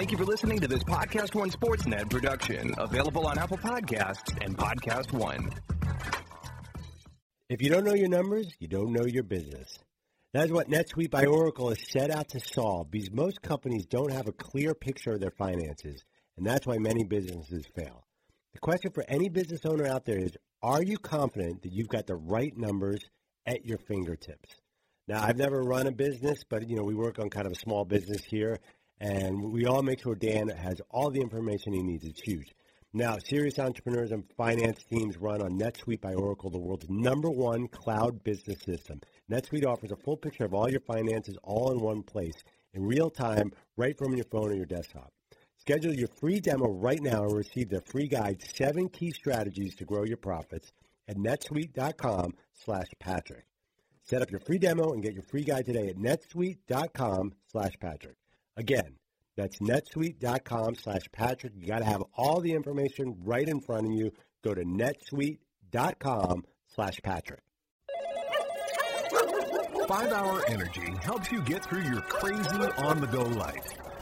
Thank you for listening to this Podcast One Sportsnet production, available on Apple Podcasts and Podcast One. If you don't know your numbers, you don't know your business. That is what NetSuite by Oracle is set out to solve because most companies don't have a clear picture of their finances, and that's why many businesses fail. The question for any business owner out there is, are you confident that you've got the right numbers at your fingertips? Now, I've never run a business, but you know, we work on kind of a small business here, and we all make sure Dan has all the information he needs. It's huge. Now, serious entrepreneurs and finance teams run on NetSuite by Oracle, the world's number one cloud business system. NetSuite offers a full picture of all your finances all in one place in real time, right from your phone or your desktop. Schedule your free demo right now and receive their free guide, Seven Key Strategies to Grow Your Profits at netsuite.com slash Patrick. Set up your free demo and get your free guide today at netsuite.com slash Patrick. Again, that's netsuite.com slash Patrick. You got to have all the information right in front of you. Go to netsuite.com slash Patrick. Five Hour Energy helps you get through your crazy on the go life.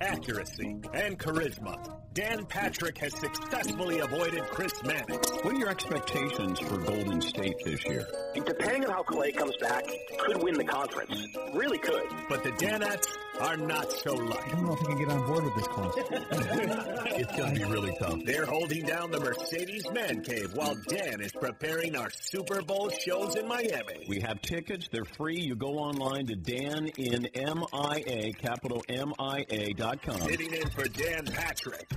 accuracy, and charisma, Dan Patrick has successfully avoided Chris Mannix. What are your expectations for Golden State this year? Depending on how Clay comes back, could win the conference. Really could. But the Danettes are not so light. I don't know if I can get on board with this call. it's going to be really tough. They're holding down the Mercedes Man Cave while Dan is preparing our Super Bowl shows in Miami. We have tickets. They're free. You go online to Dan in M-I-A, capital M-I-A dot com. Sitting in for Dan Patrick.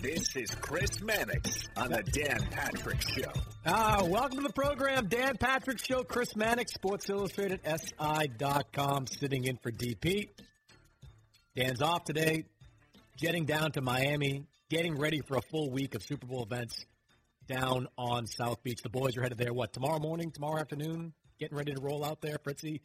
This is Chris Mannix on the Dan Patrick Show. Ah, welcome to the program, Dan Patrick Show. Chris Mannix, Sports Illustrated, SI.com, sitting in for DP. Dan's off today, jetting down to Miami, getting ready for a full week of Super Bowl events down on South Beach. The boys are headed there, what, tomorrow morning, tomorrow afternoon? Getting ready to roll out there, Fritzy?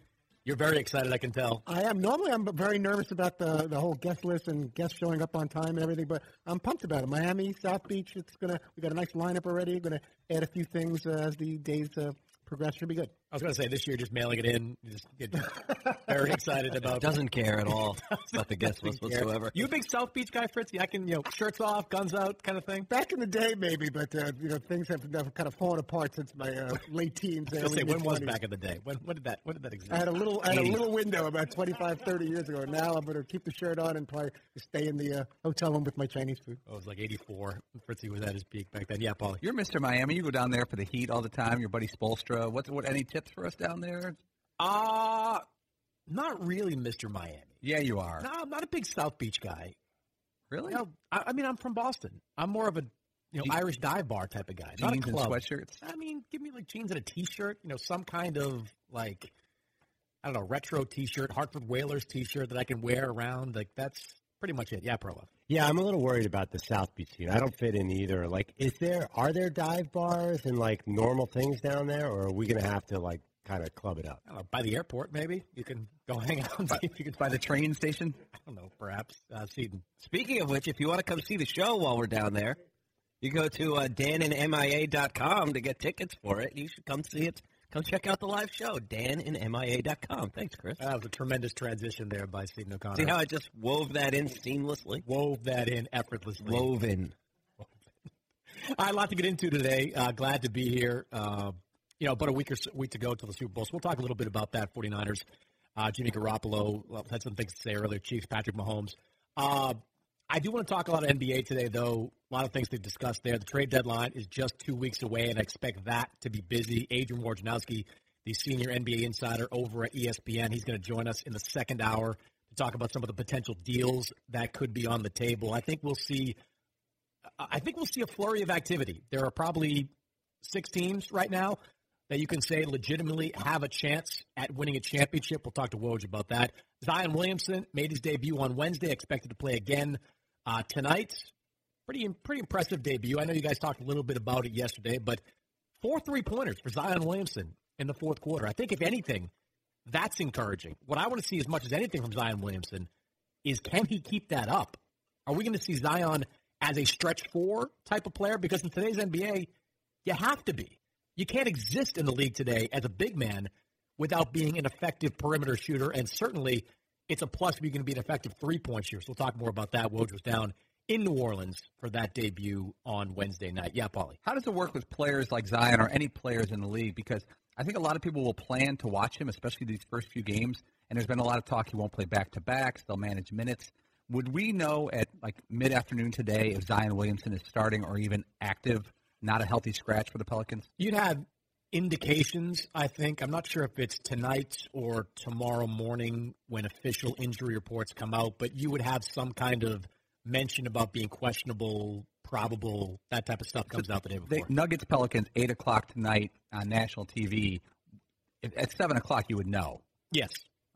You're very excited, I can tell. I am. Normally, I'm very nervous about the the whole guest list and guests showing up on time and everything, but I'm pumped about it. Miami, South Beach. It's gonna. We got a nice lineup already. Going to add a few things uh, as the days uh, progress. Should be good. I was going to say this year, just mailing it in. Just get very excited about. Doesn't care at all about the guest list whatsoever. You a big South Beach guy, Fritzy? I can, you know, shirts off, guns out, kind of thing. Back in the day, maybe, but uh, you know, things have, have kind of fallen apart since my uh, late teens. I was say, when was back in the day? When, when did that? When did that exist? I had a little, I had a little window about 25, 30 years ago. Now I'm going to keep the shirt on and probably stay in the uh, hotel room with my Chinese food. Oh, it was like '84. Fritzy was at his peak back then. Yeah, Paul, You're Mr. Miami. You go down there for the heat all the time. Your buddy Spoelstra. What's what? Any tips for us down there? Uh not really, Mr. Miami. Yeah, you are. No, I'm not a big South Beach guy. Really? No, I, I mean, I'm from Boston. I'm more of a you know Jeans- Irish dive bar type of guy. Jeans and sweatshirts. I mean, give me like jeans and a t-shirt. You know, some kind of like I don't know retro t-shirt, Hartford Whalers t-shirt that I can wear around. Like that's pretty much it. Yeah, Perla. Yeah, I'm a little worried about the South Beach team. I don't fit in either. Like, is there are there dive bars and like normal things down there, or are we going to have to like kind of club it up? Know. By the airport, maybe you can go hang out and see if you can By the train station. I don't know, perhaps uh, Seton. Speaking of which, if you want to come see the show while we're down there, you go to uh, daninmia.com to get tickets for it. You should come see it. Come check out the live show, daninmia.com. Thanks, Chris. That was a tremendous transition there by Seton O'Connor. See how I just wove that in seamlessly? wove that in effortlessly. Woven. All right, a lot to get into today. Uh, glad to be here. Uh, you know, about a week or so, week to go till the Super Bowl. So we'll talk a little bit about that. 49ers, uh, Jimmy Garoppolo well, had some things to say earlier. Chiefs, Patrick Mahomes. Uh, I do want to talk a lot of NBA today, though. A lot of things to discuss there. The trade deadline is just two weeks away, and I expect that to be busy. Adrian Wojnarowski, the senior NBA insider over at ESPN, he's going to join us in the second hour to talk about some of the potential deals that could be on the table. I think we'll see. I think we'll see a flurry of activity. There are probably six teams right now that you can say legitimately have a chance at winning a championship. We'll talk to Woj about that. Zion Williamson made his debut on Wednesday, expected to play again uh, tonight. pretty pretty impressive debut. I know you guys talked a little bit about it yesterday, but four three pointers for Zion Williamson in the fourth quarter. I think if anything, that's encouraging. What I want to see as much as anything from Zion Williamson is can he keep that up? Are we going to see Zion as a stretch four type of player? Because in today's NBA, you have to be. You can't exist in the league today as a big man without being an effective perimeter shooter, and certainly it's a plus if you can be an effective three point shooter. So we'll talk more about that. Woj was down in New Orleans for that debut on Wednesday night. Yeah, Paulie. How does it work with players like Zion or any players in the league? Because I think a lot of people will plan to watch him, especially these first few games. And there's been a lot of talk he won't play back to backs. They'll manage minutes. Would we know at like mid afternoon today if Zion Williamson is starting or even active, not a healthy scratch for the Pelicans? You'd have indications, I think. I'm not sure if it's tonight or tomorrow morning when official injury reports come out, but you would have some kind of mention about being questionable, probable, that type of stuff comes out the day before. They, Nuggets Pelicans, 8 o'clock tonight on national TV. If, at 7 o'clock, you would know. Yes.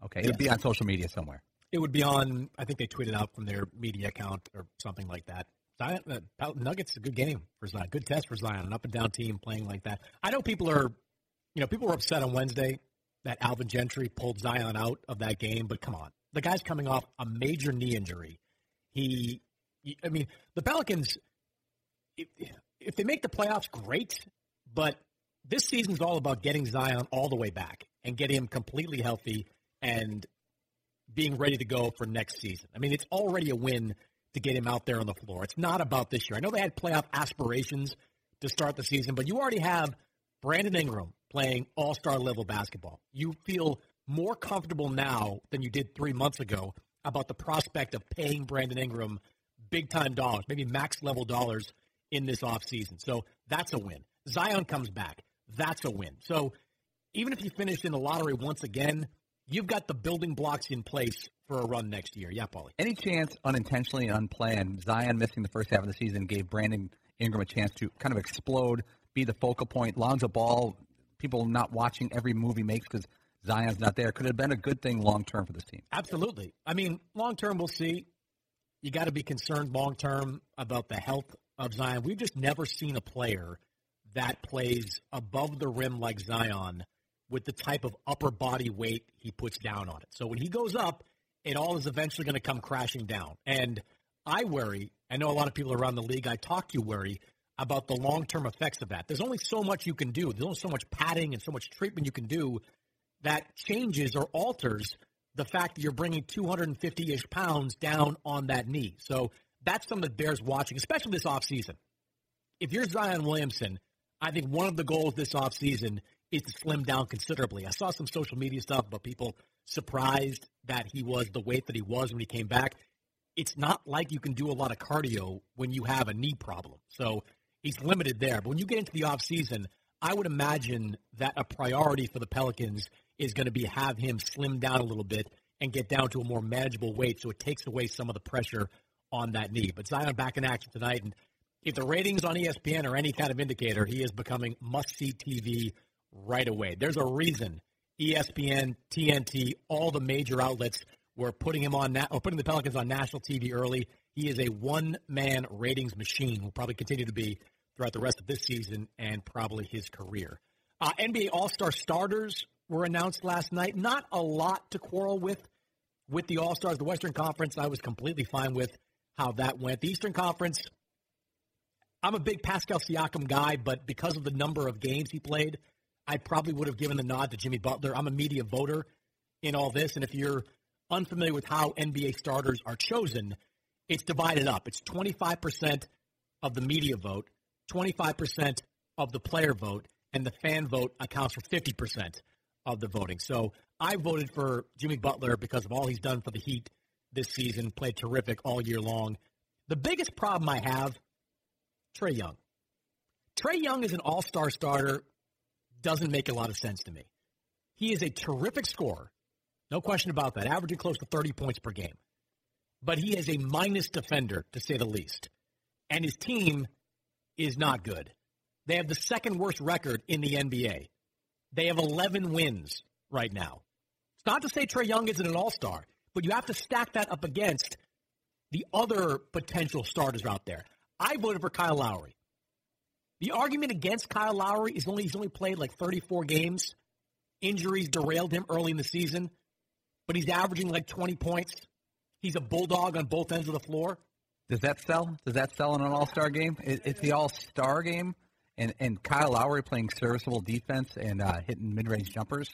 Okay. It would be on social media somewhere. It would be on, I think they tweeted out from their media account or something like that. Zion, uh, Nuggets a good game for Zion. Good test for Zion, an up and down team playing like that. I know people are, you know, people were upset on Wednesday that Alvin Gentry pulled Zion out of that game, but come on, the guy's coming off a major knee injury. He, I mean, the Pelicans, if, if they make the playoffs, great, but this season's all about getting Zion all the way back and getting him completely healthy and being ready to go for next season. I mean, it's already a win to get him out there on the floor. It's not about this year. I know they had playoff aspirations to start the season, but you already have Brandon Ingram playing all star level basketball. You feel more comfortable now than you did three months ago about the prospect of paying Brandon Ingram big time dollars, maybe max level dollars in this offseason. So that's a win. Zion comes back. That's a win. So even if you finish in the lottery once again, you've got the building blocks in place for a run next year. Yeah, Paulie. Any chance, unintentionally and unplanned, Zion missing the first half of the season gave Brandon Ingram a chance to kind of explode, be the focal point, Lonzo Ball, people not watching every move he makes because Zion's not there. Could have been a good thing long term for this team. Absolutely. I mean, long term, we'll see. You got to be concerned long term about the health of Zion. We've just never seen a player that plays above the rim like Zion with the type of upper body weight he puts down on it. So when he goes up, it all is eventually going to come crashing down. And I worry, I know a lot of people around the league I talk to worry about the long term effects of that. There's only so much you can do, there's only so much padding and so much treatment you can do that changes or alters the fact that you're bringing 250 ish pounds down on that knee. So that's something that bears watching, especially this offseason. If you're Zion Williamson, I think one of the goals this offseason is to slim down considerably. I saw some social media stuff about people surprised that he was the weight that he was when he came back. It's not like you can do a lot of cardio when you have a knee problem. So he's limited there. But when you get into the offseason, I would imagine that a priority for the Pelicans is going to be have him slim down a little bit and get down to a more manageable weight so it takes away some of the pressure on that knee. But Zion back in action tonight. And if the ratings on ESPN are any kind of indicator, he is becoming must see TV right away. There's a reason ESPN, TNT, all the major outlets were putting him on na- or putting the Pelicans on national TV early. He is a one man ratings machine. Will probably continue to be throughout the rest of this season and probably his career. Uh, NBA All Star starters were announced last night. Not a lot to quarrel with with the All Stars. The Western Conference, I was completely fine with how that went. The Eastern Conference, I'm a big Pascal Siakam guy, but because of the number of games he played, I probably would have given the nod to Jimmy Butler. I'm a media voter in all this, and if you're unfamiliar with how NBA starters are chosen, it's divided up. It's 25% of the media vote, 25% of the player vote, and the fan vote accounts for 50% of the voting. So I voted for Jimmy Butler because of all he's done for the Heat this season, played terrific all year long. The biggest problem I have, Trae Young. Trae Young is an all star starter doesn't make a lot of sense to me. He is a terrific scorer, no question about that, averaging close to 30 points per game. But he is a minus defender, to say the least. And his team is not good. They have the second worst record in the NBA. They have 11 wins right now. It's not to say Trae Young isn't an all star, but you have to stack that up against the other potential starters out there. I voted for Kyle Lowry. The argument against Kyle Lowry is only he's only played like 34 games. Injuries derailed him early in the season, but he's averaging like 20 points. He's a bulldog on both ends of the floor. Does that sell? Does that sell in an All Star game? It, it's the All Star game, and and Kyle Lowry playing serviceable defense and uh, hitting mid range jumpers,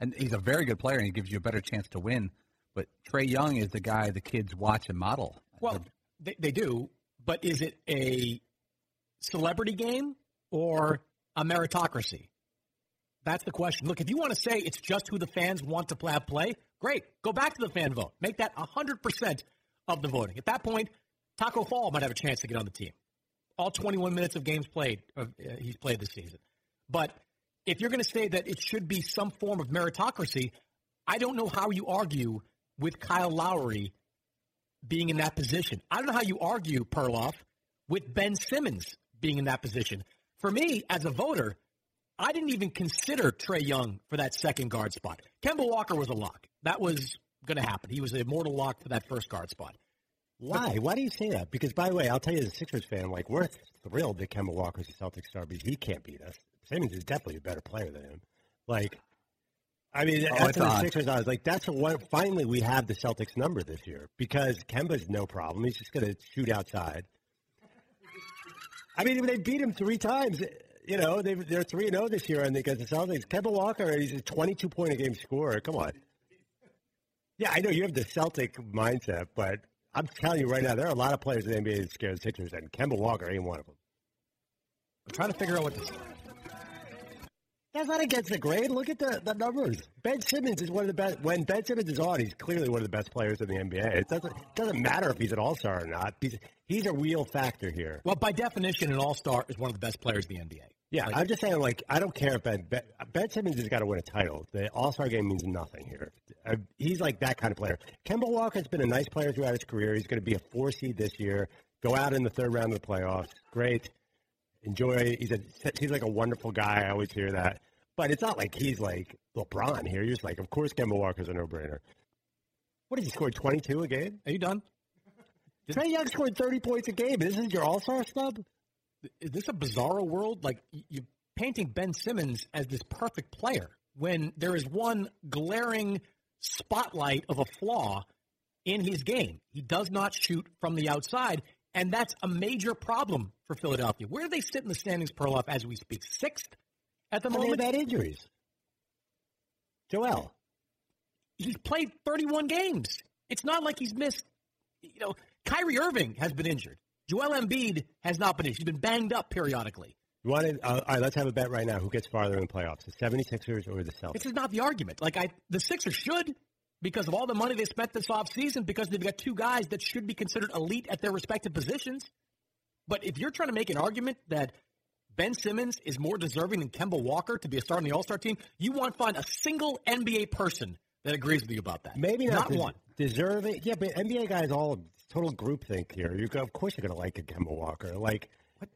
and he's a very good player and he gives you a better chance to win. But Trae Young is the guy the kids watch and model. Well, they, they do, but is it a celebrity game or a meritocracy? That's the question. Look, if you want to say it's just who the fans want to play, play, great. Go back to the fan vote. Make that 100% of the voting. At that point, Taco Fall might have a chance to get on the team. All 21 minutes of games played, uh, he's played this season. But if you're going to say that it should be some form of meritocracy, I don't know how you argue with Kyle Lowry being in that position. I don't know how you argue, Perloff, with Ben Simmons being in that position. For me, as a voter, I didn't even consider Trae Young for that second guard spot. Kemba Walker was a lock. That was going to happen. He was a mortal lock for that first guard spot. Why? Why do you say that? Because, by the way, I'll tell you as a Sixers fan, like, we're thrilled that Kemba Walker's a Celtics star because he can't beat us. Simmons is definitely a better player than him. Like, I mean, Oh, after the. Sixers, I was like, that's what. Finally, we have the Celtics number this year because Kemba's no problem. He's just going to shoot outside. I mean, they beat him three times. You know, they, they're three and zero this year, and against the Celtics. Kemba Walker, he's a twenty-two point a game scorer. Come on. Yeah, I know you have the Celtic mindset, but I'm telling you right now, there are a lot of players in the NBA that scare the Sixers, and Kemba Walker ain't one of them. I'm trying to figure out what say. That's not against the grade. Look at the, the numbers. Ben Simmons is one of the best. When Ben Simmons is on, he's clearly one of the best players in the NBA. It doesn't it doesn't matter if he's an All Star or not. He's he's a real factor here. Well, by definition, an all star is one of the best players in the NBA. Yeah, Like- I'm just saying. Like, I don't care if Ben Ben, ben Simmons has got to win a title. The All Star game means nothing here. Uh, he's like that kind of player. Kemba Walker's been a nice player throughout his career. He's going to be a four seed this year. Go out in the third round of the playoffs. Great. Enjoy. He's a he's like a wonderful guy. I always hear that. But it's not like he's like LeBron here. You're just like, of course, Kemba Walker's a no brainer. What did he score? 22 a game? Are you done? Trae Young scored 30 points a game. This is your All Star snub. Is this a bizarro world? Like you're painting Ben Simmons as this perfect player when there is one glaring spotlight of a flaw in his game. He does not shoot from the outside, and that's a major problem for Philadelphia. Where do they sit in the standings, Perloff, as we speak? Sixth at the And moment. have had injuries. Joel. He's played 31 games. It's not like he's missed. You know, Kyrie Irving has been injured. Joel Embiid has not been injured. He's been banged up periodically. You want to, uh, all right, let's have a bet right now. Who gets farther in the playoffs, the 76ers or the Celtics? This is not the argument. Like I, the Sixers should because of all the money they spent this offseason because they've got two guys that should be considered elite at their respective positions. But if you're trying to make an argument that Ben Simmons is more deserving than Kemba Walker to be a star in the All Star team, you want to find a single NBA person that agrees with you about that. Maybe not, not des- one. Deserving. Yeah, but NBA guys all total groupthink here. You go, of course you're going to like a Kemba Walker. Like, what?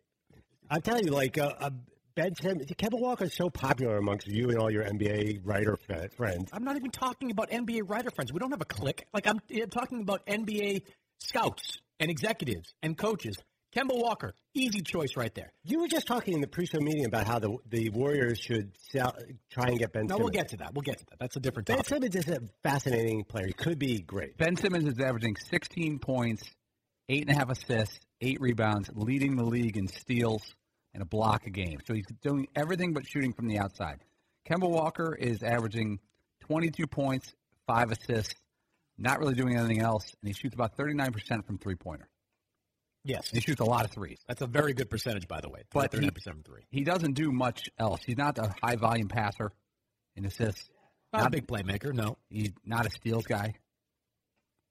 I'm telling you, like, uh, uh, Ben Simmons, Kemba Walker is so popular amongst you and all your NBA writer friends. I'm not even talking about NBA writer friends. We don't have a clique. Like I'm, I'm talking about NBA scouts and executives and coaches. Kemba Walker, easy choice right there. You were just talking in the pre-show meeting about how the the Warriors should sell, try and get Ben No, Simmons. we'll get to that. We'll get to that. That's a different Ben. Simmons is a fascinating player. He could be great. Ben Simmons is averaging 16 points, eight and a half assists, eight rebounds, leading the league in steals and a block a game. So he's doing everything but shooting from the outside. Kemba Walker is averaging 22 points, five assists, not really doing anything else, and he shoots about 39% from three pointer. Yes, He shoots a lot of threes. that's a very good percentage, by the way. But he- 39% from three. He doesn't do much else. He's not a high volume passer in assists. Not, a big playmaker, no. He's not a steals guy.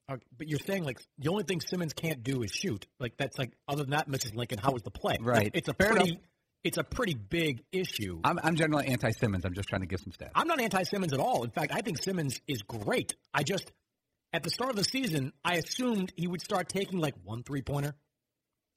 Uh, But you're saying like the only thing Simmons can't do is shoot. Like that's like other than that, Mrs. Lincoln, how was the play? Right. It's a Fair pretty, enough. it's a pretty big issue. I'm, I'm generally anti Simmons. I'm just trying to give some stats. I'm not anti Simmons at all. In fact, I think Simmons is great. I just, at the start of the season, I assumed he would start taking like one three pointer,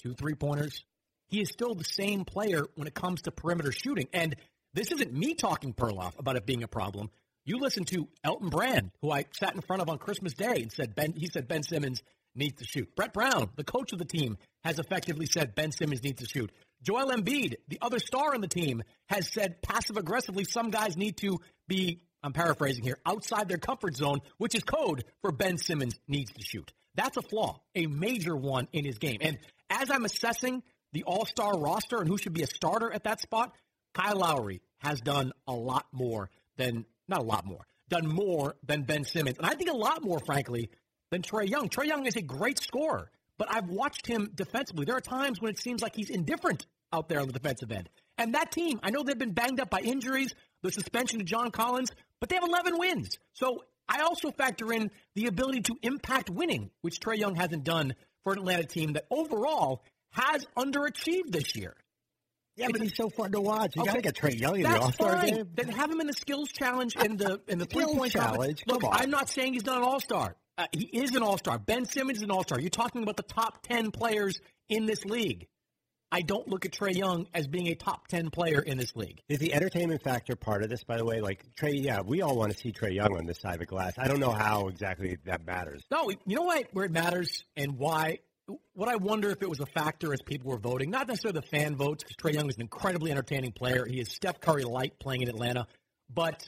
two three pointers. He is still the same player when it comes to perimeter shooting. And this isn't me talking Perloff about it being a problem. You listen to Elton Brand, who I sat in front of on Christmas Day and said Ben. He said Ben Simmons needs to shoot. Brett Brown, the coach of the team, has effectively said Ben Simmons needs to shoot. Joel Embiid, the other star on the team, has said passive aggressively some guys need to be, I'm paraphrasing here, outside their comfort zone, which is code for Ben Simmons needs to shoot. That's a flaw, a major one in his game. And as I'm assessing the all star roster and who should be a starter at that spot, Kyle Lowry has done a lot more than, not a lot more, done more than Ben Simmons. And I think a lot more, frankly, than Trae Young. Trae Young is a great scorer, but I've watched him defensively. There are times when it seems like he's indifferent out there on the defensive end. And that team, I know they've been banged up by injuries, the suspension of John Collins, but they have 11 wins. So I also factor in the ability to impact winning, which Trae Young hasn't done for an Atlanta team that overall has underachieved this year. Yeah, but he's so fun to watch. You Okay. got to get Trae Young in the All Star game. Then have him in the skills challenge and the in the three point challenge? Look. I'm not saying he's not an All Star. Uh, he is an All Star. Ben Simmons is an All Star. You're talking about the top ten players in this league. I don't look at Trae Young as being a top ten player in this league. Is the entertainment factor part of this, by the way? Like Trae, yeah, we all want to see Trae Young on this side of the glass. I don't know how exactly that matters. No, you know what, where it matters and why. What I wonder if it was a factor as people were voting, not necessarily the fan votes, because Trae Young is an incredibly entertaining player. He is Steph Curry light playing in Atlanta, but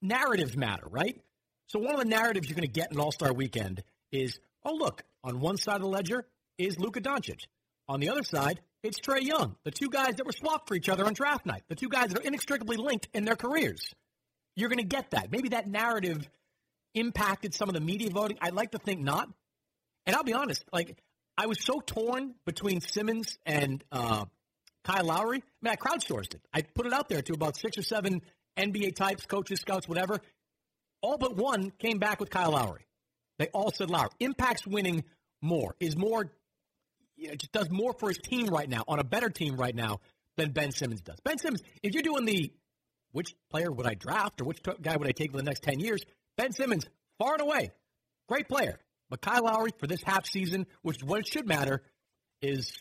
narratives matter, right? So one of the narratives you're going to get in All Star Weekend is, oh look, on one side of the ledger is Luka Doncic, on the other side it's Trae Young, the two guys that were swapped for each other on draft night, the two guys that are inextricably linked in their careers. You're going to get that. Maybe that narrative impacted some of the media voting. I'd like to think not. And I'll be honest, like I was so torn between Simmons and uh, Kyle Lowry. I mean, I crowdsourced it. I put it out there to about six or seven NBA types, coaches, scouts, whatever. All but one came back with Kyle Lowry. They all said Lowry impacts winning more, is more, you know, just does more for his team right now on a better team right now than Ben Simmons does. Ben Simmons, if you're doing the which player would I draft or which guy would I take for the next 10 years, Ben Simmons, far and away, great player. But Kyle Lowry for this half season, which is what it should matter, is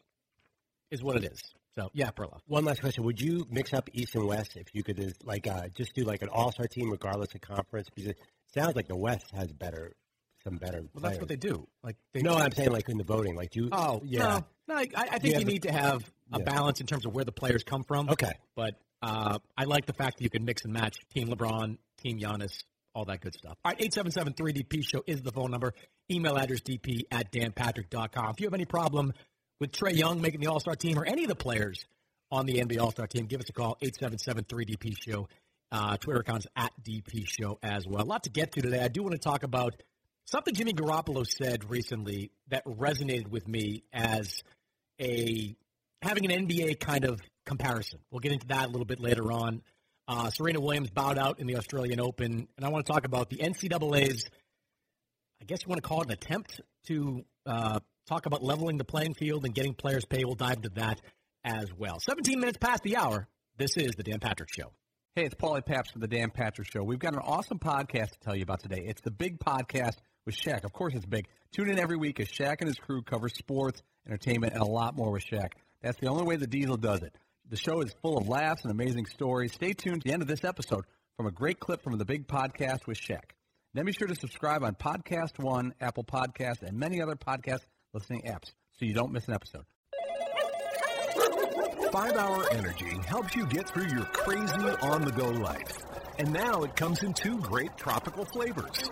is what it is. So yeah, Perloff. One last question: Would you mix up East and West if you could, like, uh, just do like an All Star team regardless of conference? Because it sounds like the West has better, some better. Well, that's what they do. Like they no, I'm saying like in the voting, like do you? Oh yeah. No, no I, I think you a- need to have a Yeah. balance in terms of where the players come from. Okay. But uh, I like the fact that you can mix and match Team LeBron, Team Giannis, all that good stuff. All right, 877-3DP show is the phone number. Email address dp at danpatrick.com. If you have any problem with Trae Young making the All-Star team or any of the players on the NBA All-Star team, give us a call, 877-3DP show. Uh, Twitter accounts at DP show as well. A lot to get to today. I do want to talk about something Jimmy Garoppolo said recently that resonated with me as a having an NBA kind of comparison. We'll get into that a little bit later on. Uh, Serena Williams bowed out in the Australian Open, and I want to talk about the NCAA's. I guess you want to call it an attempt to uh, talk about leveling the playing field and getting players paid. We'll dive into that as well. 17 minutes past the hour. This is the Dan Patrick Show. Hey, it's Paulie Pabst from the Dan Patrick Show. We've got an awesome podcast to tell you about today. It's the big podcast with Shaq. Of course, it's big. Tune in every week as Shaq and his crew cover sports, entertainment, and a lot more with Shaq. That's the only way the Diesel does it. The show is full of laughs and amazing stories. Stay tuned to the end of this episode from a great clip from the big podcast with Shaq. Then be sure to subscribe on Podcast One, Apple Podcasts, and many other podcast listening apps so you don't miss an episode. Five Hour Energy helps you get through your crazy on the go life. And now it comes in two great tropical flavors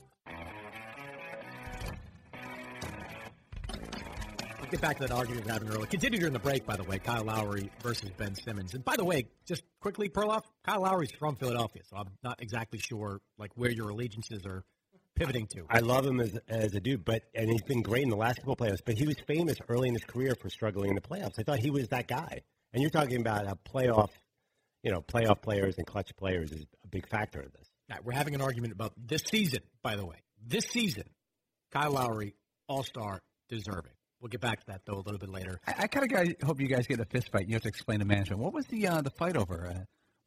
Get back to that argument we were having earlier. Continue during the break, by the way. Kyle Lowry versus Ben Simmons. And by the way, just quickly, Perloff, Kyle Lowry's from Philadelphia, so I'm not exactly sure like where your allegiances are pivoting to. I love him as, as a dude, but and he's been great in the last couple of playoffs. But he was famous early in his career for struggling in the playoffs. I thought he was that guy. And you're talking about a playoff, you know, playoff players and clutch players is a big factor of this. Right, we're having an argument about this season, by the way. This season, Kyle Lowry, All Star, deserving. We'll get back to that though a little bit later. I, I kind of hope you guys get a fist fight. You have to explain to management what was the uh, the fight over. Uh,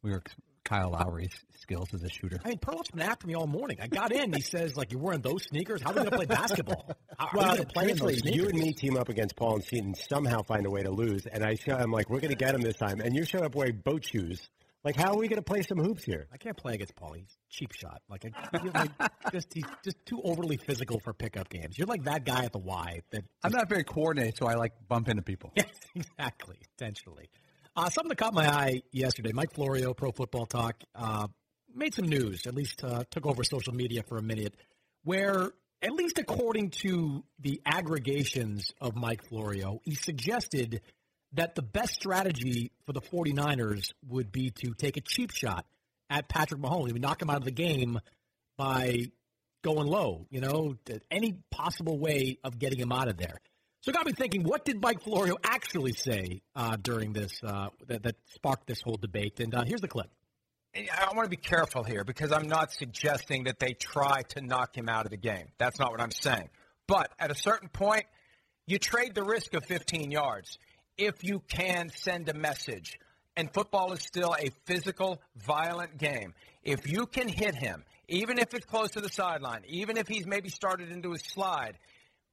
we were Kyle Lowry's skills as a shooter. I mean, Perloff's been after me all morning. I got in. He says, like, you're wearing those sneakers? How are we going to play basketball? How are we Well, play in those sneakers? you and me team up against Paul and Seton, somehow find a way to lose, and I show I'm like, we're going to get him this time, and you show up wearing boat shoes. Like, how are we going to play some hoops here? I can't play against Paul. He's cheap shot. Like, I, like just he's just too overly physical for pickup games. You're like that guy at the Y. That I'm not very coordinated, so I like bump into people. Yes, exactly. Intentionally. Uh, something that caught my eye yesterday. Mike Florio, Pro Football Talk, uh, made some news. At least uh, took over social media for a minute, where at least according to the aggregations of Mike Florio, he suggested that the best strategy for the 49ers would be to take a cheap shot at Patrick Mahomes. Would knock him out of the game by going low, you know, any possible way of getting him out of there. So it got me thinking, what did Mike Florio actually say uh, during this uh, that, that sparked this whole debate? And uh, here's the clip. I want to be careful here because I'm not suggesting that they try to knock him out of the game. That's not what I'm saying. But at a certain point, you trade the risk of 15 yards if you can send a message. And football is still a physical, violent game. If you can hit him, even if it's close to the sideline, even if he's maybe started into his slide,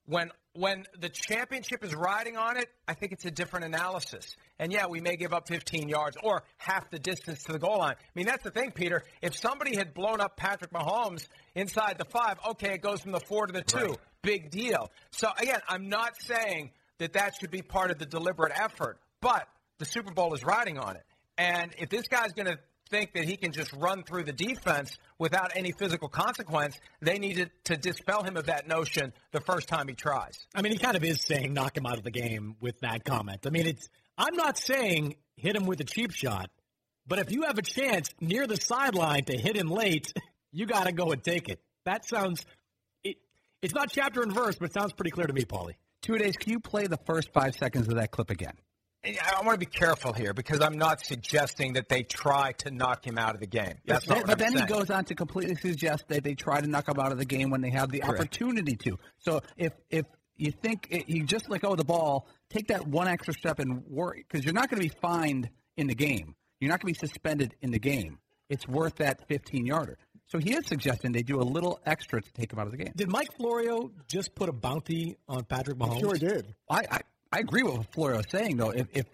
when when the championship is riding on it, I think it's a different analysis. And yeah, we may give up 15 yards or half the distance to the goal line. I mean, that's the thing, Peter. If somebody had blown up Patrick Mahomes inside the five, okay, it goes from the four to the two. Right. Big deal. So again, I'm not saying that that should be part of the deliberate effort, but the Super Bowl is riding on it. And if this guy's going to think that he can just run through the defense without any physical consequence, they needed to dispel him of that notion the first time he tries. I mean, he kind of is saying knock him out of the game with that comment. I mean, it's I'm not saying hit him with a cheap shot, but if you have a chance near the sideline to hit him late, you got to go and take it. That sounds it, it's not chapter and verse, but it sounds pretty clear to me, Paulie. Two days. Can you play the first five seconds of that clip again? I want to be careful here because I'm not suggesting that they try to knock him out of the game. That's not but then saying. he goes on to completely suggest that they try to knock him out of the game when they have the Correct. opportunity to. So if if you think it, you just let go of the ball, take that one extra step and worry because you're not going to be fined in the game. You're not going to be suspended in the game. It's worth that 15 yarder. So he is suggesting they do a little extra to take him out of the game. Did Mike Florio just put a bounty on Patrick Mahomes? Sure did. I, I, I agree with what Florio is saying though. If, if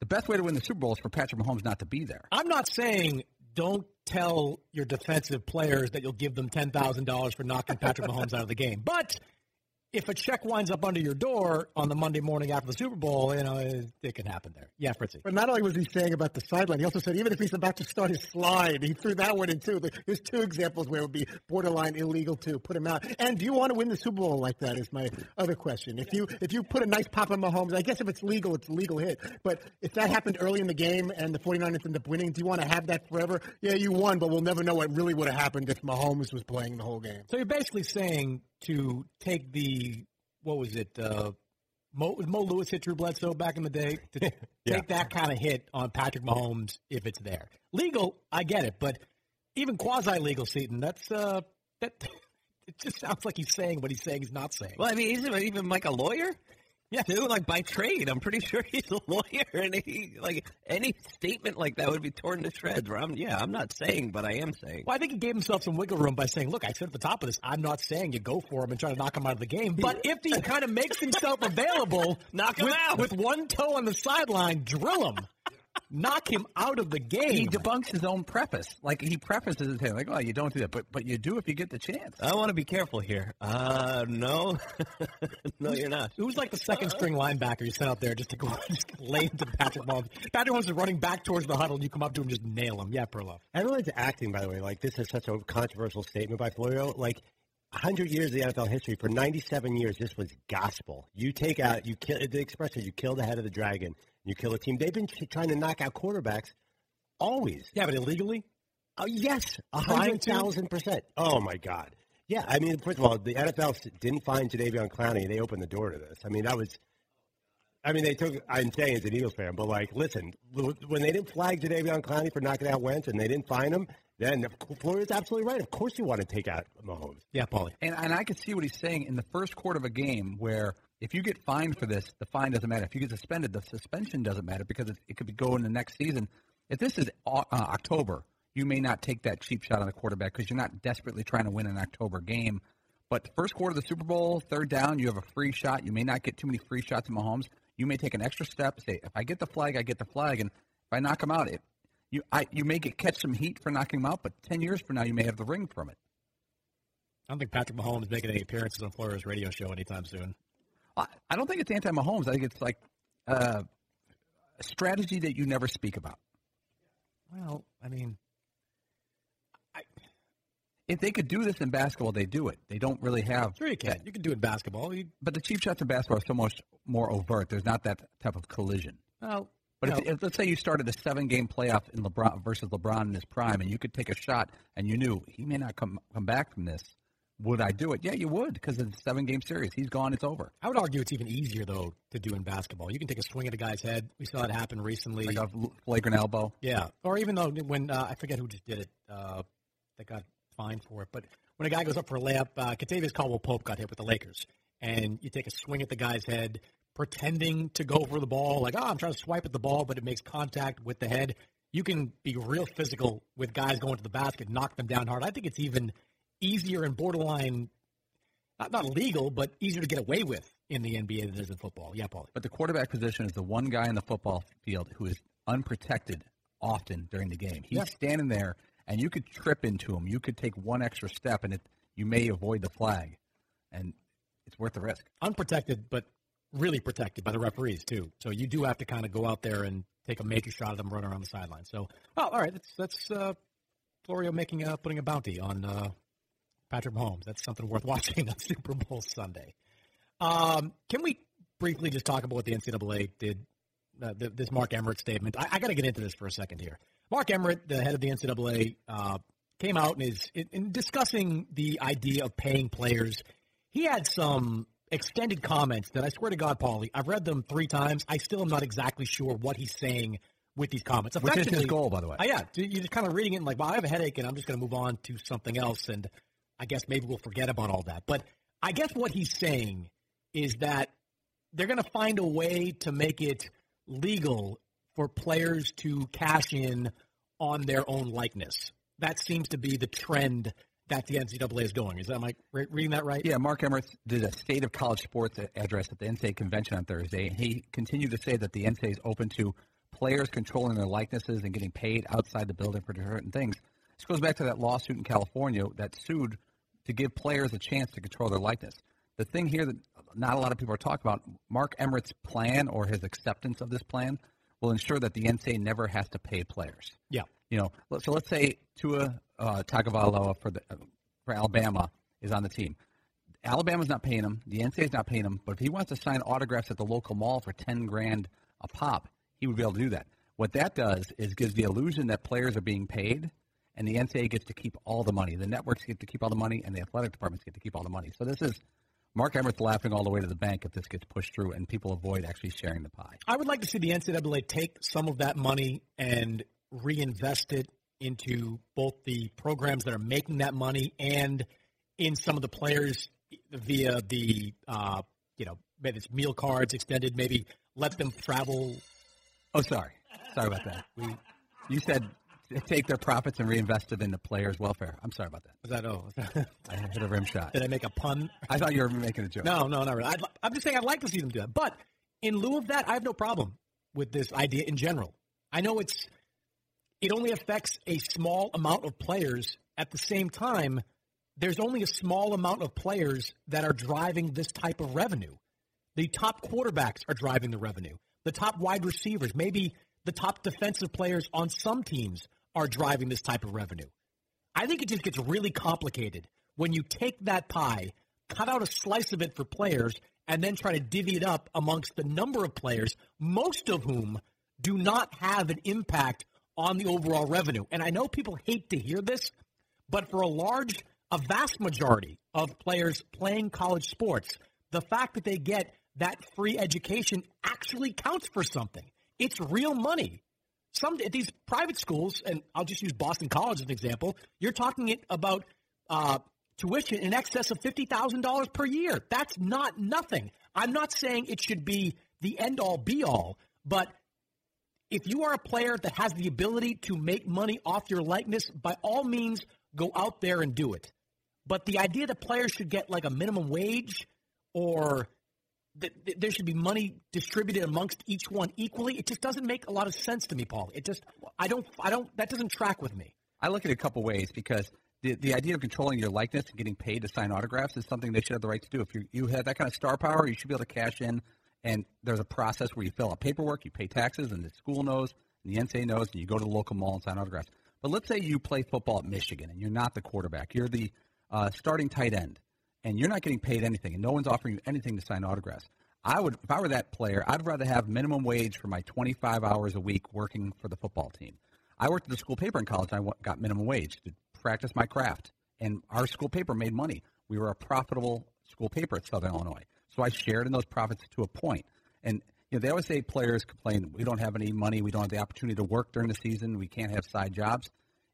the best way to win the Super Bowl is for Patrick Mahomes not to be there. I'm not saying don't tell your defensive players that you'll give them ten thousand dollars for knocking Patrick Mahomes out of the game. But if a check winds up under your door on the Monday morning after the Super Bowl, you know it, it can happen there. Yeah, Fritzy. But not only was he saying about the sideline, he also said even if he's about to start his slide, he threw that one in too. There's two examples where it would be borderline illegal to put him out. And do you want to win the Super Bowl like that? Is my other question. If you if you put a nice pop on Mahomes, I guess if it's legal, it's a legal hit. But if that happened early in the game and the 49ers end up winning, do you want to have that forever? Yeah, you won, but we'll never know what really would have happened if Mahomes was playing the whole game. So you're basically saying to take the what was it? Uh, Mo, Mo Lewis hit Drew Bledsoe back in the day. To take Yeah. that kind of hit on Patrick Mahomes if it's there. Legal, I get it, but even quasi legal, Seton, that's uh, that. It just sounds like he's saying what he's saying he's not saying. Well, I mean, isn't even like a lawyer? Yeah, too. Like by trade, I'm pretty sure he's a lawyer, and he like any statement like that would be torn to shreds. Where I'm, yeah, I'm not saying, but I am saying. Well, I think he gave himself some wiggle room by saying, "Look, I said at the top of this, I'm not saying you go for him and try to knock him out of the game, but if he kind of makes himself available, Knock him with, out. with one toe on the sideline, drill him, knock him out of the game." He debunks his own preface. Like he prefaces it here, like, "Oh, you don't do that, but but you do if you get the chance." I want to be careful here. Uh, no, no, you're not. Who's like the second string linebacker you sent out there just to go just lay into Patrick Mahomes? Patrick Mahomes is running back towards the huddle, and you come up to him and just nail him. Yeah, Perloff. Everyone's acting, by the way, like this is such a controversial statement by Florio. Like, 100 years of the NFL history, for 97 years, this was gospel. You take out, you kill, the expression, you kill the head of the dragon, you kill a team. They've been trying to knock out quarterbacks always. Yeah, but illegally? Oh, yes, a Trying to? 100,000%. Oh, my God. Yeah, I mean, first of all, the NFL didn't find Jadeveon Clowney. They opened the door to this. I mean, that was. I mean, they took. I'm saying as an Eagles fan, but like, listen, when they didn't flag Jadeveon Clowney for knocking out Wentz and they didn't find him, then Florio's absolutely right. Of course, you want to take out Mahomes. Yeah, Paulie. And and I can see what he's saying in the first quarter of a game where if you get fined for this, the fine doesn't matter. If you get suspended, the suspension doesn't matter because it, it could be going the next season. If this is uh, October, you may not take that cheap shot on the quarterback because you're not desperately trying to win an October game. But first quarter of the Super Bowl, third down, you have a free shot. You may not get too many free shots in Mahomes. You may take an extra step, say, if I get the flag, I get the flag, and if I knock him out, it you I you may get catch some heat for knocking him out, but ten years from now, you may have the ring from it. I don't think Patrick Mahomes is making any appearances on Florio's radio show anytime soon. I, I don't think it's anti Mahomes. I think it's like uh, a strategy that you never speak about. Well, I mean, if they could do this in basketball, they do it. They don't really have. Sure, you can. You can do it in basketball. You, But the cheap shots in basketball are so much more overt. There's not that type of collision. well, But if, if, let's say you started a seven-game playoff in LeBron versus LeBron in his prime, and you could take a shot, and you knew he may not come come back from this, would I do it? Yeah, you would, because it's a seven-game series. He's gone. It's over. I would argue it's even easier though to do in basketball. You can take a swing at a guy's head. We saw that happen recently. Like a flagrant elbow. Yeah, or even though when uh, I forget who just did it, uh, that got fined for it. But when a guy goes up for a layup, uh, Kentavious Caldwell Pope got hit with the Lakers, and you take a swing at the guy's head, pretending to go for the ball, like oh, I'm trying to swipe at the ball, but it makes contact with the head. You can be real physical with guys going to the basket, knock them down hard. I think it's even easier and borderline, not not legal, but easier to get away with in the NBA than it is in football. Yeah, Paul. But the quarterback position is the one guy in the football field who is unprotected often during the game. He's Yeah. standing there, and you could trip into him. You could take one extra step, and it you may avoid the flag, and it's worth the risk. unprotected, but really protected by the referees too. So you do have to kind of go out there and take a major shot at them running around the sideline. So, well, all right, that's that's uh, Florio making uh, putting a bounty on uh, Patrick Mahomes. That's something worth watching on Super Bowl Sunday. Um, can we briefly just talk about what the NCAA did? Uh, th- this Mark Emmert statement. I, I got to get into this for a second here. Mark Emmert, the head of the NCAA, uh, came out and is in, in discussing the idea of paying players. He had some extended comments that I swear to God, Paulie, I've read them three times. I still am not exactly sure what he's saying with these comments. Which is his goal, by the way. Uh, yeah, you're just kind of reading it and like, well, I have a headache and I'm just going to move on to something else, and I guess maybe we'll forget about all that. But I guess what he's saying is that they're going to find a way to make it legal for players to cash in on their own likeness. That seems to be the trend that the NCAA is going. Is that I re- reading that right? Yeah, Mark Emmert did a state of college sports address at the NCAA convention on Thursday, and he continued to say that the NCAA is open to players controlling their likenesses and getting paid outside the building for certain things. This goes back to that lawsuit in California that sued to give players a chance to control their likeness. The thing here that not a lot of people are talking about, Mark Emmert's plan or his acceptance of this plan will ensure that the NCAA never has to pay players. Yeah. You know, so let's say Tua uh, Tagovailoa for the for Alabama is on the team. Alabama's not paying him. The NCAA's not paying him. But if he wants to sign autographs at the local mall for ten grand a pop, he would be able to do that. What that does is gives the illusion that players are being paid, and the NCAA gets to keep all the money. The networks get to keep all the money, and the athletic departments get to keep all the money. So this is Mark Emmert's laughing all the way to the bank if this gets pushed through, and people avoid actually sharing the pie. I would like to see the NCAA take some of that money and reinvest it into both the programs that are making that money and in some of the players via the uh, you know maybe it's meal cards extended. Maybe let them travel. Oh, sorry, sorry about that. We, you said take their profits and reinvest it into players' welfare. I'm sorry about that. Was that oh? I hit a rim shot. Did I make a pun? I thought you were making a joke. No, no, not really. I'd, I'm just saying I'd like to see them do that. But in lieu of that, I have no problem with this idea in general. I know it's it only affects a small amount of players. At the same time, there's only a small amount of players that are driving this type of revenue. The top quarterbacks are driving the revenue. The top wide receivers, maybe the top defensive players on some teams are driving this type of revenue. I think it just gets really complicated when you take that pie, cut out a slice of it for players, and then try to divvy it up amongst the number of players, most of whom do not have an impact on the overall revenue. And I know people hate to hear this, but for a large, a vast majority of players playing college sports, the fact that they get that free education actually counts for something. It's real money. Some at these private schools, and I'll just use Boston College as an example. You're talking about uh, tuition in excess of fifty thousand dollars per year. That's not nothing. I'm not saying it should be the end all be all, but if you are a player that has the ability to make money off your likeness, by all means, go out there and do it. But the idea that players should get like a minimum wage or that there should be money distributed amongst each one equally, it just doesn't make a lot of sense to me, Paul. It just, I don't, I don't, that doesn't track with me. I look at it a couple ways because the the idea of controlling your likeness and getting paid to sign autographs is something they should have the right to do. If you you have that kind of star power, you should be able to cash in. And there's a process where you fill out paperwork, you pay taxes, and the school knows, and the NCAA knows, and you go to the local mall and sign autographs. But let's say you play football at Michigan and you're not the quarterback, you're the uh, starting tight end, and you're not getting paid anything, and no one's offering you anything to sign autographs. I would, if I were that player, I'd rather have minimum wage for my 25 hours a week working for the football team. I worked at the school paper in college. And I got minimum wage to practice my craft, and our school paper made money. We were a profitable school paper at Southern Illinois, so I shared in those profits to a point. And you know, they always say players complain we don't have any money, we don't have the opportunity to work during the season, we can't have side jobs.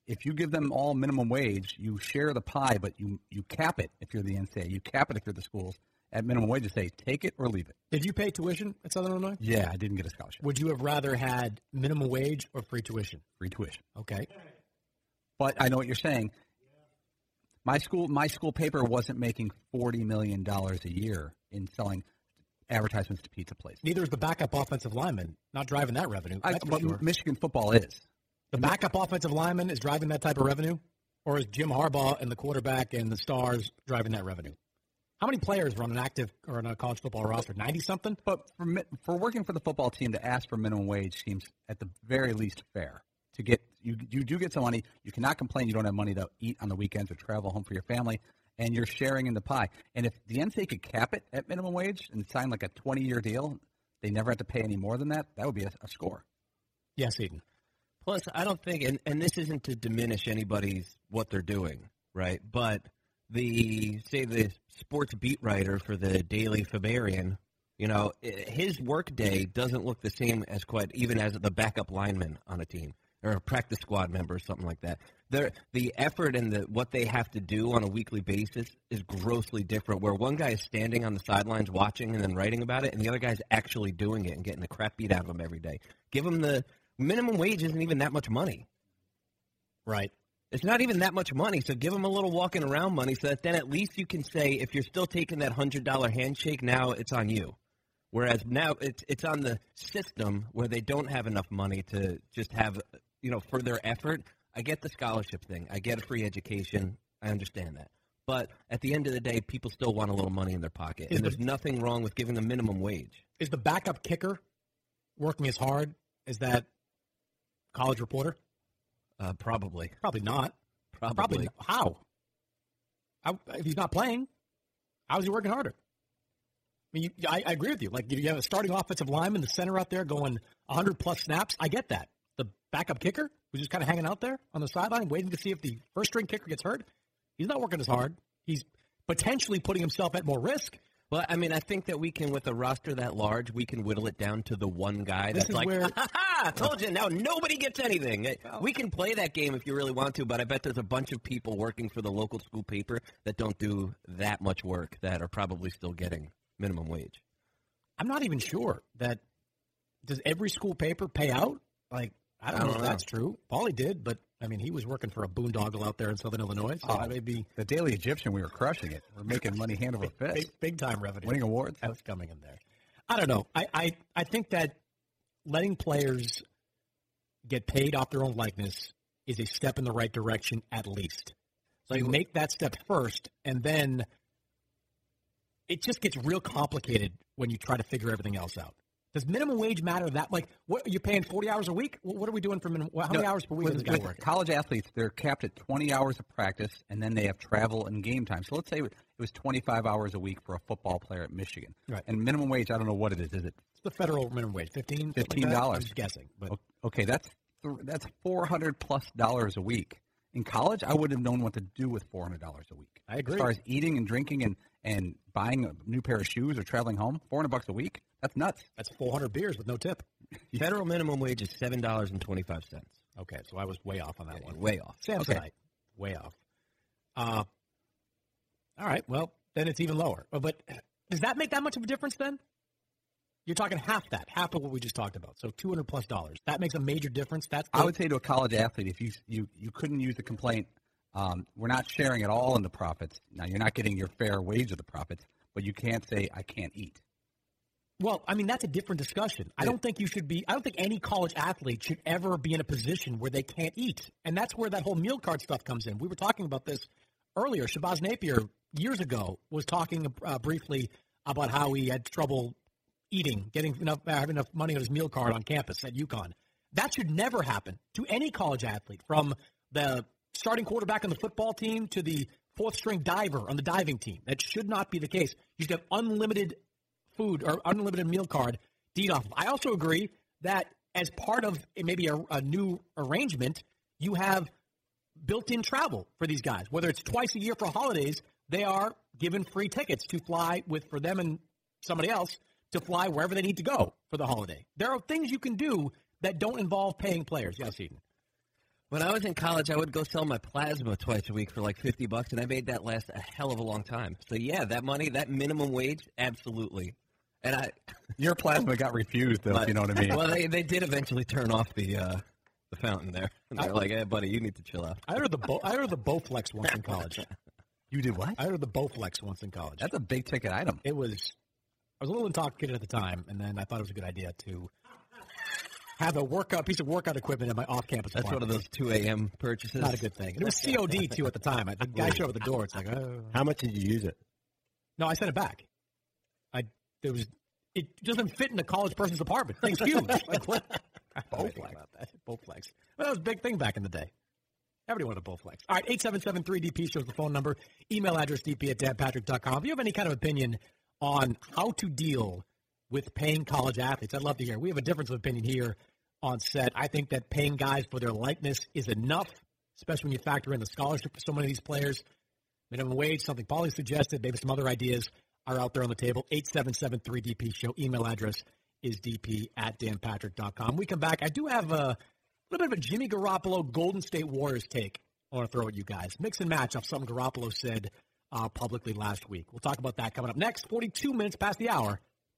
If you give them all minimum wage, you share the pie, but you you cap it if you're the NCAA, you cap it if you're the schools at minimum wage. to say take it or leave it. Did you pay tuition at Southern Illinois? Yeah, I didn't get a scholarship. Would you have rather had minimum wage or free tuition? Free tuition. Okay. But I know what you're saying. My school, my school paper wasn't making forty million dollars a year in selling advertisements to pizza places. Neither is the backup offensive lineman not driving that revenue. I, but sure. Michigan football is. The backup offensive lineman is driving that type of revenue, or is Jim Harbaugh and the quarterback and the stars driving that revenue? How many players are on an active or on a college football roster? Ninety something. But for for working for the football team to ask for minimum wage seems at the very least fair. To get you you do get some money. You cannot complain you don't have money to eat on the weekends or travel home for your family, and you're sharing in the pie. And if the NCAA could cap it at minimum wage and sign like a 20 year deal, they never have to pay any more than that. That would be a, a score. Yes, Eden. Plus, I don't think, and, and this isn't to diminish anybody's what they're doing, right? But the say the sports beat writer for the Daily Fabarian, you know, his work day doesn't look the same as quite even as the backup lineman on a team or a practice squad member or something like that. They're, the effort and the what they have to do on a weekly basis is grossly different. Where one guy is standing on the sidelines watching and then writing about it, and the other guy's actually doing it and getting the crap beat out of him every day. Give him the minimum wage isn't even that much money. Right. It's not even that much money, so give them a little walking around money so that then at least you can say if you're still taking that hundred dollar handshake, now it's on you. Whereas now it's it's on the system where they don't have enough money to just have you know for their effort. I get the scholarship thing. I get a free education. I understand that. But at the end of the day, people still want a little money in their pocket, Is and the- there's nothing wrong with giving them minimum wage. Is the backup kicker working as hard as that college reporter? Uh, probably. Probably not. Probably. not. How? How? If he's not playing, how is he working harder? I mean, you, I, I agree with you. Like you have a starting offensive lineman, the center out there going 100 plus snaps. I get that. The backup kicker who's just kind of hanging out there on the sideline, waiting to see if the first string kicker gets hurt. He's not working as hard. He's potentially putting himself at more risk. Well, I mean, I think that we can, with a roster that large, we can whittle it down to the one guy This that's like, where- ha ha, I told you, now nobody gets anything. We can play that game if you really want to, but I bet there's a bunch of people working for the local school paper that don't do that much work that are probably still getting minimum wage. I'm not even sure that does every school paper pay out. Like I don't, I know don't if know. that's true. Paulie did, but I mean, he was working for a boondoggle out there in Southern Illinois, so Oh, that may be the Daily Egyptian. We were crushing it. We're making money hand over fist. big, big time revenue. Winning awards. That was coming in there. I don't know. I, I, I think that letting players get paid off their own likeness is a step in the right direction, at least. So you make that step first, and then it just gets real complicated when you try to figure everything else out. Does minimum wage matter that? Like, what are you paying forty hours a week? What are we doing for minimum? How many hours per week with- is this guy with working? College athletes, they're capped at 20 hours of practice, and then they have travel and game time. So let's say it was 25 hours a week for a football player at Michigan. Right. And minimum wage, I don't know what it is. Is it It's the federal minimum wage, fifteen. fifteen dollars? I'm guessing, but okay, that's th- that's 400 plus dollars a week. In college, I wouldn't have known what to do with 400 dollars a week. I agree. As far as eating and drinking and and buying a new pair of shoes or traveling home, 400 bucks a week. That's nuts. that's four hundred beers with no tip. Federal minimum wage is seven dollars and twenty five cents. Okay, so I was way off on that one. Way off. Samsonite, Okay. way off. Uh, all right, well, then it's even lower. But, does that make that much of a difference then? You're talking half that, half of what we just talked about. So 200 plus dollars. That makes a major difference. That's I would say to a college athlete, if you you you couldn't use the complaint, um, we're not sharing at all in the profits. Now you're not getting your fair wage of the profits, but you can't say I can't eat. Well, I mean that's a different discussion. I don't think you should be. I don't think any college athlete should ever be in a position where they can't eat, and that's where that whole meal card stuff comes in. We were talking about this earlier. Shabazz Napier years ago was talking uh, briefly about how he had trouble eating, getting enough, having enough money on his meal card on campus at UConn. That should never happen to any college athlete, from the starting quarterback on the football team to the fourth string diver on the diving team. That should not be the case. You should have unlimited food or unlimited meal card eat off of. I also agree that as part of maybe a, a new arrangement, you have built-in travel for these guys. Whether it's twice a year for holidays, they are given free tickets to fly with for them and somebody else to fly wherever they need to go for the holiday. There are things you can do that don't involve paying players. Yes, Eden. When I was in college, I would go sell my plasma twice a week for like fifty bucks, and I made that last a hell of a long time. So yeah, that money, that minimum wage, absolutely. And I, your plasma got refused, though. but- if you know what I mean. Well, they they did eventually turn off the uh, the fountain there. And they're like, "Hey, buddy, you need to chill out." I heard the Bo- I heard the Bowflex once in college. You did what? I heard the Bowflex once in college. That's a big ticket item. It was. I was a little intoxicated at the time, and then I thought it was a good idea to have a workout piece of workout equipment in my off-campus. That's one of those two a.m. purchases. Not a good thing. And it was COD too at the time. The guy showed up at the door. It's like, oh. How much did you use it? No, I sent it back. I there was it doesn't fit in a college person's apartment. Thing's huge. like what? Bowflex. Bowflex. Well, that was a big thing back in the day. Everybody wanted a Bowflex. All right, 877-3DP shows the phone number. Email address dp at danpatrick.com. If you have any kind of opinion on how to deal with paying college athletes, I'd love to hear. We have a difference of opinion here on set. I think that paying guys for their likeness is enough, especially when you factor in the scholarship for so many of these players. Minimum wage, something Paulie suggested, maybe some other ideas are out there on the table. 877-3DP show. Email address is dp at danpatrick.com. We come back. I do have a little bit of a Jimmy Garoppolo Golden State Warriors take I want to throw at you guys. Mix and match off something Garoppolo said uh, publicly last week. We'll talk about that coming up next. 42 minutes past the hour.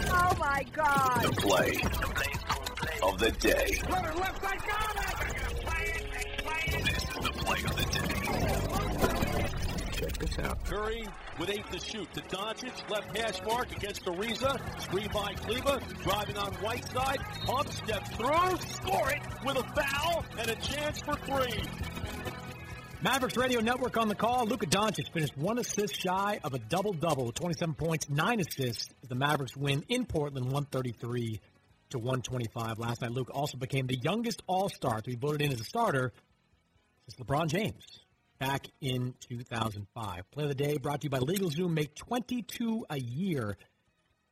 Oh my God! The play of the day. Runner left, I got it! This is the play of the day. Check this out. Curry with eight to shoot. To Doncic, left hash mark against Ariza. Screen by Kleber. Driving on white side. Pump, step through. Score it with a foul and a chance for three. Mavericks Radio Network on the call. Luka Doncic finished one assist shy of a double-double, 27 points, nine assists. as The Mavericks win in Portland, 133 to 125 last night. Luka also became the youngest All-Star to be voted in as a starter since LeBron James back in 2005. Play of the day brought to you by LegalZoom. Make 22 a year.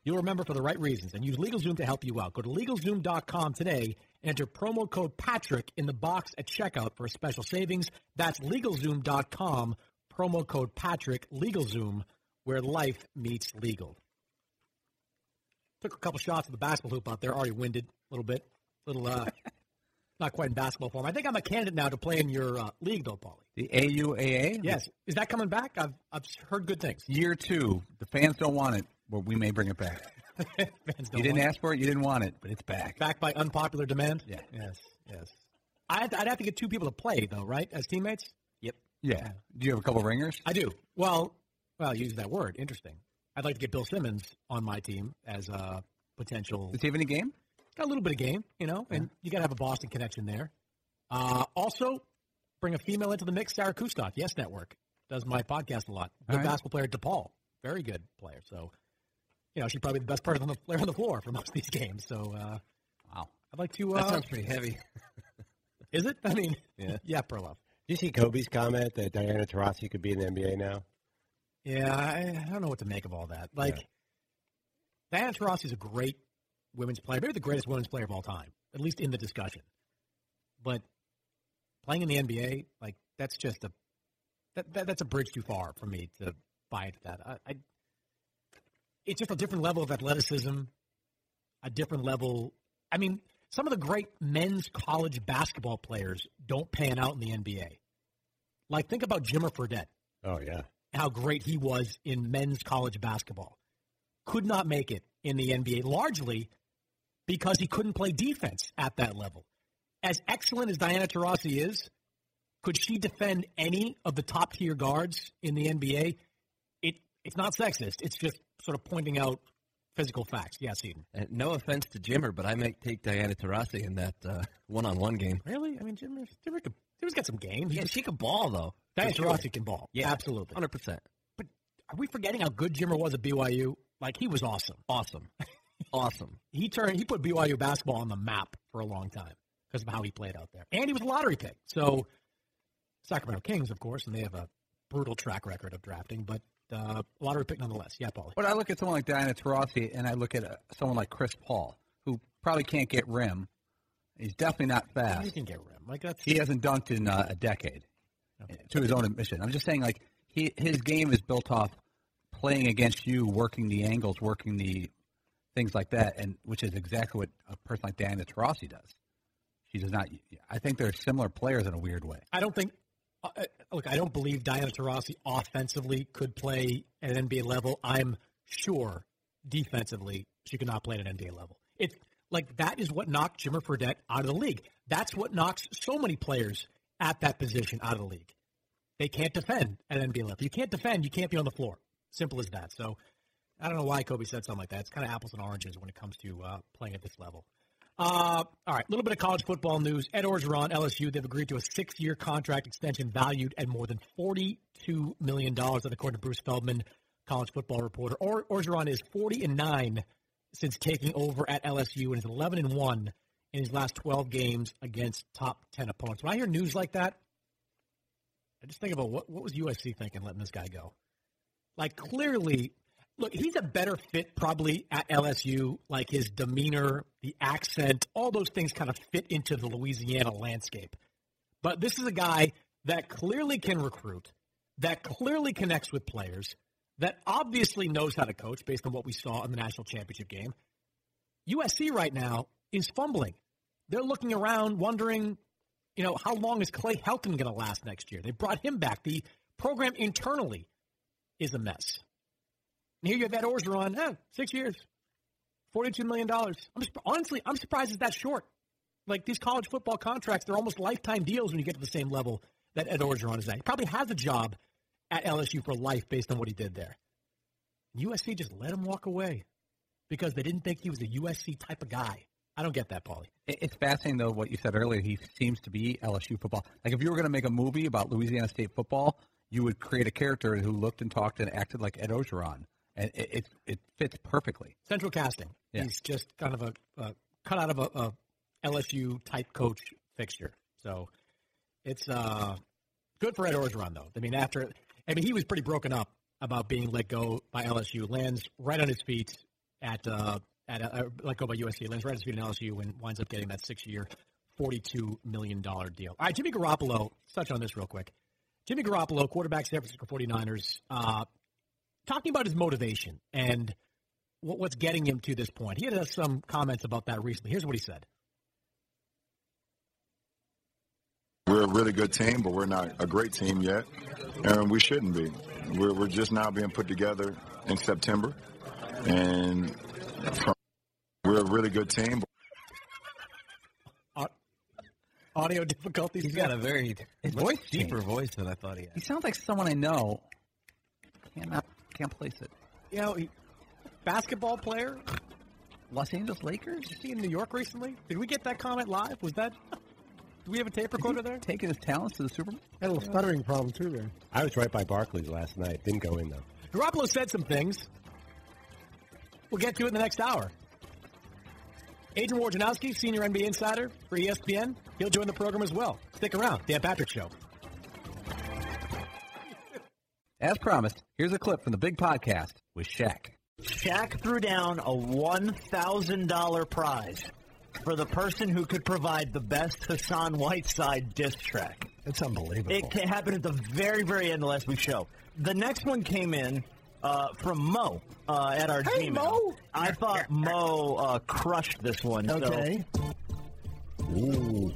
You'll remember for the right reasons and use LegalZoom to help you out. Go to LegalZoom.com today enter promo code Patrick in the box at checkout for a special savings. That's LegalZoom.com, promo code Patrick, LegalZoom, where life meets legal. took a couple shots at the basketball hoop out there. Already winded a little bit, little uh, not quite in basketball form. I think I'm a candidate now to play in your uh, league, though, Paulie. The AUAA? Yes, is that coming back? I've I've heard good things. Year two. The fans don't want it, but we may bring it back. You didn't want it. ask for it, you didn't want it, but it's back. Back by unpopular demand. Yeah. Yes. Yes. I'd, I'd have to get two people to play though, right? As teammates. Yep. Yeah. Do you have a couple ringers? I do. Well, well, use that word. Interesting. I'd like to get Bill Simmons on my team as a potential. Does he have any game? Got a little bit of game, you know, and you got to have a Boston connection there. Uh, also, bring a female into the mix. Sarah Kustok, Yes Network, does my podcast a lot. Good right. basketball player, DePaul, very good player. So, you know, she's probably the best person on the player on the floor for most of these games. So, uh, wow, I'd like to. Uh, That sounds pretty heavy. Is it? I mean, Yeah. yeah, pro love. Did you see Kobe's comment that Diana Taurasi could be in the NBA now? Yeah, I, I don't know what to make of all that. Like, Diana Taurasi is a great women's player, maybe the greatest women's player of all time, at least in the discussion. But playing in the NBA, like, that's just a that, that that's a bridge too far for me to buy into that. I, I it's just a different level of athleticism, a different level. I mean, some of the great men's college basketball players don't pan out in the NBA. Like, think about Jimmer Fredette Oh yeah. how great he was in men's college basketball. Could not make it in the NBA largely because he couldn't play defense at that level. As excellent as Diana Taurasi is, could she defend any of the top tier guards in the NBA? It it's not sexist. It's just sort of pointing out physical facts. Yes, Eden. And no offense to Jimmer, but I might take Diana Taurasi in that uh, one-on-one game. Really? I mean, Jimmer, Jimmer could, Jimmer's got some game. Yeah, she can ball though. Diana sure. Taurasi can ball. Yeah, absolutely. hundred percent. But are we forgetting how good Jimmer was at BYU? Like he was awesome. Awesome, awesome. He turned he put BYU basketball on the map for a long time because of how he played out there, and he was a lottery pick. So Sacramento Kings, of course, and they have a brutal track record of drafting, but uh, lottery pick nonetheless. Yeah, Paulie. But I look at someone like Diana Taurasi, and I look at uh, someone like Chris Paul, who probably can't get rim. He's definitely not fast. You can get rim. Like that's He hasn't dunked in uh, a decade, to his own admission. I'm just saying, like he his game is built off playing against you, working the angles, working the things like that, and which is exactly what a person like Diana Taurasi does. She does not. I think they're similar players in a weird way. I don't think. Look, I don't believe Diana Taurasi offensively could play at an NBA level. I'm sure defensively she could not play at an NBA level. It's like that is what knocked Jimmer Fredette out of the league. That's what knocks so many players at that position out of the league. They can't defend at an NBA level. You can't defend, you can't be on the floor. Simple as that. So I don't know why Kobe said something like that. It's kind of apples and oranges when it comes to uh, playing at this level. Uh, all right, a little bit of college football news. Ed Orgeron, LSU, they've agreed to a six-year contract extension valued at more than $42 million, according to Bruce Feldman, college football reporter. Or- Orgeron is 40 and 9 since taking over at LSU and is 11 and 1 in his last 12 games against top 10 opponents. When I hear news like that, I just think about what, what was USC thinking letting this guy go? Like, clearly, look, he's a better fit probably at LSU. Like, his demeanor, the accent, all those things kind of fit into the Louisiana landscape. But this is a guy that clearly can recruit, that clearly connects with players, that obviously knows how to coach based on what we saw in the national championship game. USC right now is fumbling. They're looking around wondering, you know, how long is Clay Helton going to last next year? They brought him back. The program internally is a mess. And here you have Ed Orgeron, eh, six years, $42 million. I'm honestly, I'm surprised it's that short. Like these college football contracts, they're almost lifetime deals when you get to the same level that Ed Orgeron is at. He probably has a job at LSU for life based on what he did there. USC just let him walk away because they didn't think he was a USC type of guy. I don't get that, Paulie. It's fascinating though what you said earlier. He seems to be LSU football. Like if you were going to make a movie about Louisiana State football, you would create a character who looked and talked and acted like Ed Orgeron, and it it, it fits perfectly. Central casting. Yeah. He's just kind of a, a cut out of a, a LSU type coach fixture. So it's uh, good for Ed Orgeron, though. I mean, after I mean, he was pretty broken up about being let go by LSU. Lands right on his feet at uh, at uh, let go by USC. Lands right on his feet in LSU and winds up getting that six year, forty-two million dollar deal. All right, Jimmy Garoppolo. Touch on this real quick. Jimmy Garoppolo, quarterback, San Francisco 49ers, uh, talking about his motivation and what, what's getting him to this point. He had uh, some comments about that recently. Here's what he said. We're a really good team, but we're not a great team yet, and we shouldn't be. We're, we're just now being put together in September, and from, we're a really good team. Audio difficulties. He's got a very His voice deeper voice than I thought he had. He sounds like someone I know. Cannot can't place it. You know, he, basketball player. Los Angeles Lakers. Did you see in New York recently? Did we get that comment live? Was that? Do we have a tape recorder there? Taking his talents to the Super Bowl. Had a little stuttering problem too there. I was right by Barclays last night. Didn't go in though. Garoppolo said some things. We'll get to it in the next hour. Adrian Wojnarowski, senior NBA insider for ESPN, he'll join the program as well. Stick around. Dan Patrick Show. As promised, here's a clip from the big podcast with Shaq. Shaq threw down a $1,000 prize for the person who could provide the best Hassan Whiteside diss track. It's unbelievable. It happened at the very, very end of last week's show. The next one came in uh, from Mo uh, at our Hey, Gmail. Mo. I thought Mo uh, crushed this one. so- Okay. Ooh.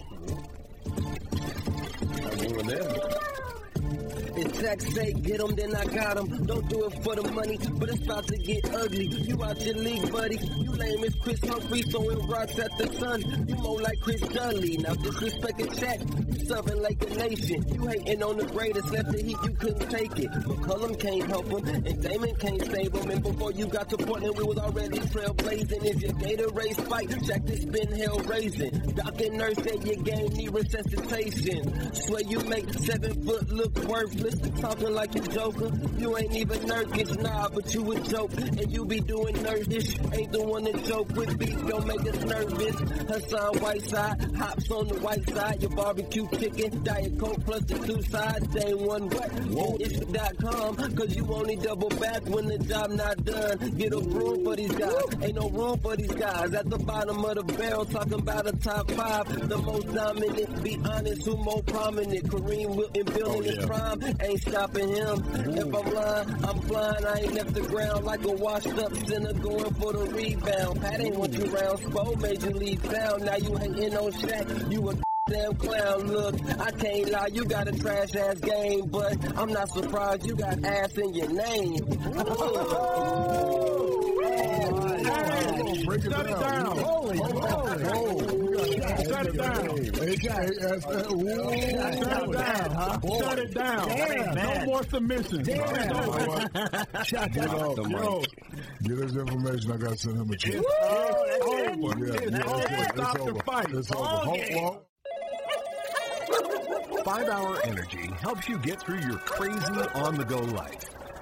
Zach say get 'em, then I got 'em. Don't do it for the money, but it's about to get ugly. You out your league, buddy. You lame as Chris Humphrey, throwing rocks at the sun. You more like Chris Dudley. Now disrespecting Shaq, you serving like a nation. You hating on the greatest, left the heat, you couldn't take it. McCollum can't help him, and Damon can't save him. And before you got to Portland, we was already trailblazing. If your Gatorade fight, Shaq this been hell raising. Doc and nurse said your game need resuscitation. Swear you make seven foot look worthless. Talking like you joker. You ain't even nerdish, nah, but you a joke. And you be doing nerdish. Ain't the one to joke with beef, don't make us nervous. Hassan Whiteside, hops on the white side. Your barbecue chicken, Diet Coke plus the two sides. Day one what? It's.com, cause you only double back when the job not done. Get a room for these guys. Ain't no room for these guys. At the bottom of the barrel, talking about a top five. The most dominant, be honest, who more prominent? Kareem Wilton building oh, his prime. Ain't stopping him. If I'm lying, I'm flying. I ain't left the ground like a washed up sinner going for the rebound. Pat ain't want you round. Spo made you leave town. Now you hating on Shaq. You a damn clown. Look, I can't lie. You got a trash ass game, but I'm not surprised you got ass in your name. Break it down. Holy Shut it down. Hey, uh, uh, Shut it down, huh? Shut it down. Damn, no more submissions. Damn. Shut Get up. off the Yo, Get his information. I got to send him a check. Oh, Yeah, yeah, It's over. it's Stop the fight. It's over. Hold- hold- Five Hour Energy helps you get through your crazy on the go life.